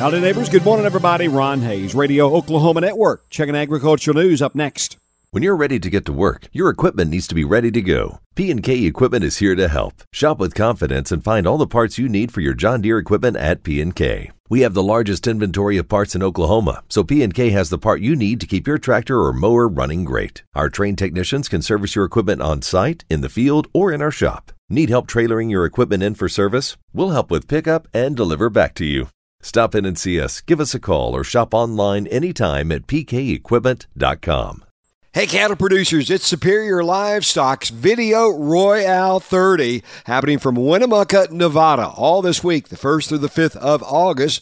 Howdy, neighbors. Good morning, everybody. Ron Hays, Radio Oklahoma Network. Checking agricultural news up next. When you're ready to get to work, your equipment needs to be ready to go. P&K Equipment is here to help. Shop with confidence and find all the parts you need for your John Deere equipment at P&K. We have the largest inventory of parts in Oklahoma, so P&K has the part you need to keep your tractor or mower running great. Our trained technicians can service your equipment on site, in the field, or in our shop. Need help trailering your equipment in for service? We'll help with pickup and deliver back to you. Stop in and see us, give us a call, or shop online anytime at pkequipment.com. Hey, cattle producers, it's Superior Livestock's Video Royale 30 happening from Winnemucca, Nevada, all this week, the 1st through the 5th of August.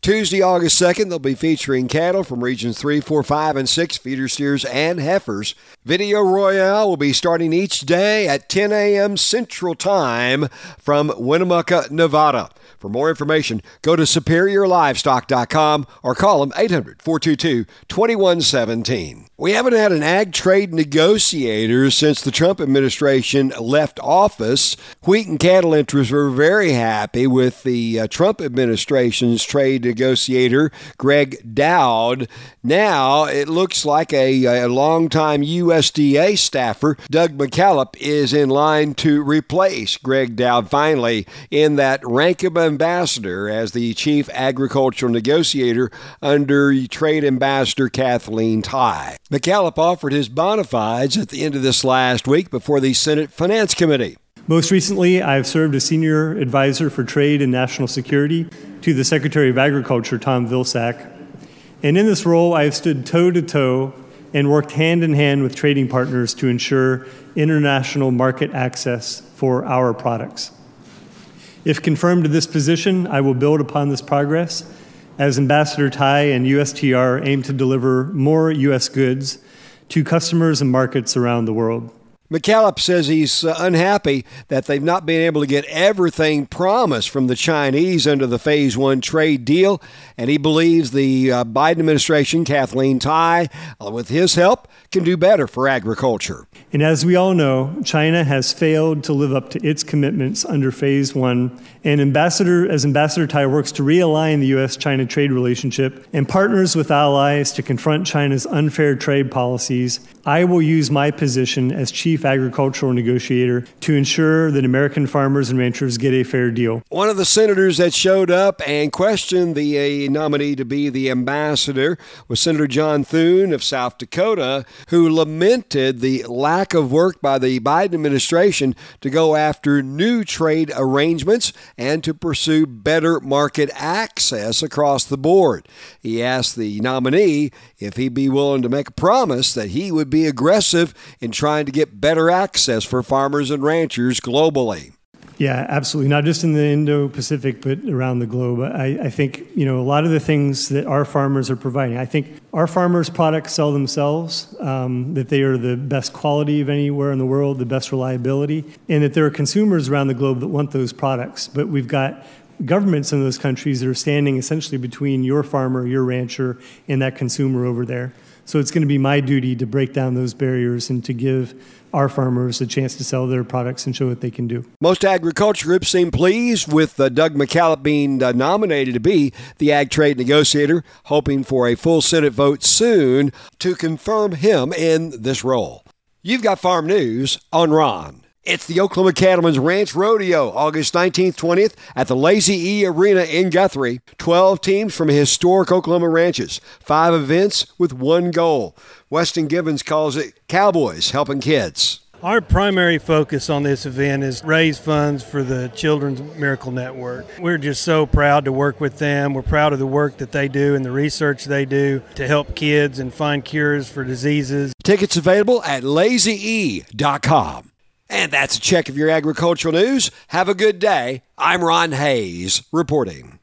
Tuesday, August 2nd, they'll be featuring cattle from regions 3, 4, 5, and 6, feeder steers and heifers. Video Royale will be starting each day at 10 a.m. Central Time from Winnemucca, Nevada. For more information, go to superiorlivestock.com or call them 800 422 2117. We haven't had an ag trade negotiator since the Trump administration left office. Wheat and cattle interests were very happy with the uh, Trump administration's trade negotiator, Gregg Doud. Now it looks like a, a longtime USDA staffer, Doug McKalip, is in line to replace Gregg Doud finally in that rank of ambassador as the chief agricultural negotiator under Trade Ambassador Kathleen Tai. McKalip offered his bona fides at the end of this last week before the Senate Finance Committee. Most recently, I've served as senior advisor for trade and national security to the Secretary of Agriculture, Tom Vilsack. And in this role, I have stood toe to toe and worked hand in hand with trading partners to ensure international market access for our products. If confirmed to this position, I will build upon this progress as Ambassador Tai and USTR aim to deliver more U.S. goods to customers and markets around the world. McKalip says he's uh, unhappy that they've not been able to get everything promised from the Chinese under the Phase 1 trade deal, and he believes the uh, Biden administration, Kathleen Tai, uh, with his help, can do better for agriculture. And as we all know, China has failed to live up to its commitments under Phase 1, and Ambassador, as Ambassador Tai works to realign the U.S. China trade relationship and partners with allies to confront China's unfair trade policies, I will use my position as Chief Agricultural Negotiator to ensure that American farmers and ranchers get a fair deal. One of the senators that showed up and questioned the uh, nominee to be the ambassador was Senator John Thune of South Dakota, who lamented the lack of work by the Biden administration to go after new trade arrangements and to pursue better market access across the board. He asked the nominee if he'd be willing to make a promise that he would be aggressive in trying to get better access for farmers and ranchers globally. Yeah, absolutely. Not just in the Indo Pacific, but around the globe. I, I, think, you know, a lot of the things that our farmers are providing, I think our farmers' products sell themselves, um, that they are the best quality of anywhere in the world, the best reliability, and that there are consumers around the globe that want those products. But we've got governments in those countries that are standing essentially between your farmer, your rancher, and that consumer over there. So it's going to be my duty to break down those barriers and to give our farmers a chance to sell their products and show what they can do. Most agriculture groups seem pleased with uh, Doug McKalip being uh, nominated to be the ag trade negotiator, hoping for a full Senate vote soon to confirm him in this role. You've got farm news on Ron. It's the Oklahoma Cattlemen's Ranch Rodeo, August 19th, 20th at the Lazy E Arena in Guthrie. 12 teams from historic Oklahoma ranches, five events with one goal. Weston Givens calls it Cowboys Helping Kids. Our primary focus on this event is raise funds for the Children's Miracle Network. We're just so proud to work with them. We're proud of the work that they do and the research they do to help kids and find cures for diseases. Tickets available at lazye.com. And that's a check of your agricultural news. Have a good day. I'm Ron Hays reporting.